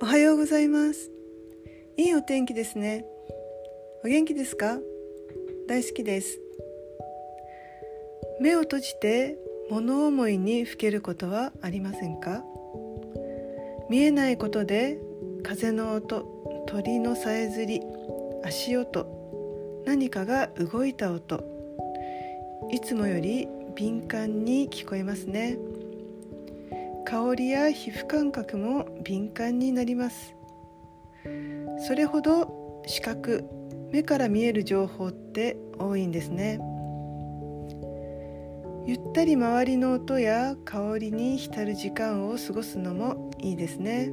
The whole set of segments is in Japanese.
おはようございます。いいお天気ですね。お元気ですか？大好きです。目を閉じて物思いにふけることはありませんか？見えないことで風の音鳥のさえずり足音何かが動いた音いつもより敏感に聞こえますね。香りや皮膚感覚も敏感になります。それほど視覚目から見える情報って多いんですね。ゆったり周りの音や香りに浸る時間を過ごすのもいいですね。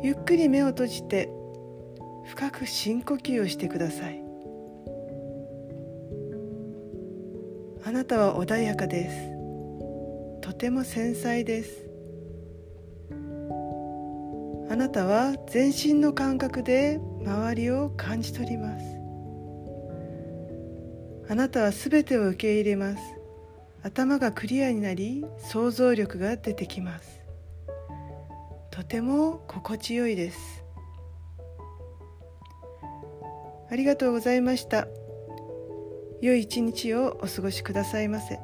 ゆっくり目を閉じて深く深呼吸をしてください。あなたは穏やかです。とても繊細です。あなたは全身の感覚で周りを感じ取ります。あなたはすべてを受け入れます。頭がクリアになり想像力が出てきます。とても心地よいです。ありがとうございました。良い一日をお過ごしくださいませ。